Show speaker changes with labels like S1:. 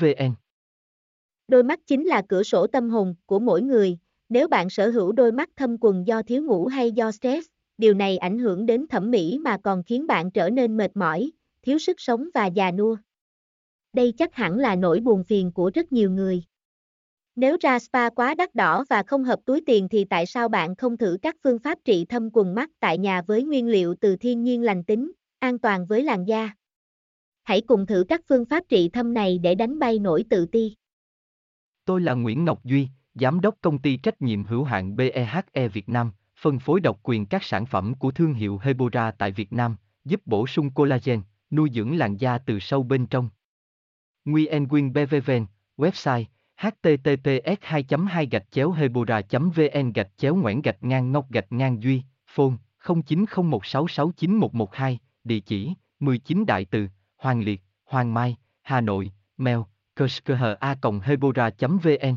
S1: vn
S2: đôi mắt chính là cửa sổ tâm hồn của mỗi người nếu bạn sở hữu đôi mắt thâm quần do thiếu ngủ hay do stress điều này ảnh hưởng đến thẩm mỹ mà còn khiến bạn trở nên mệt mỏi thiếu sức sống và già nua đây chắc hẳn là nỗi buồn phiền của rất nhiều người. Nếu ra spa quá đắt đỏ và không hợp túi tiền thì tại sao bạn không thử các phương pháp trị thâm quần mắt tại nhà với nguyên liệu từ thiên nhiên lành tính, an toàn với làn da? Hãy cùng thử các phương pháp trị thâm này để đánh bay nỗi tự ti.
S1: Tôi là Nguyễn Ngọc Duy, Giám đốc công ty trách nhiệm hữu hạn BEHE Việt Nam, phân phối độc quyền các sản phẩm của thương hiệu Hebora tại Việt Nam, giúp bổ sung collagen, nuôi dưỡng làn da từ sâu bên trong. Nguyen Nguyen BVVN, website https 2 2 gạch chéo hebora vn gạch chéo ngoãn gạch ngang ngọc gạch ngang duy phone 0901669112 địa chỉ 19 đại từ hoàng liệt hoàng mai hà nội mail a hebora vn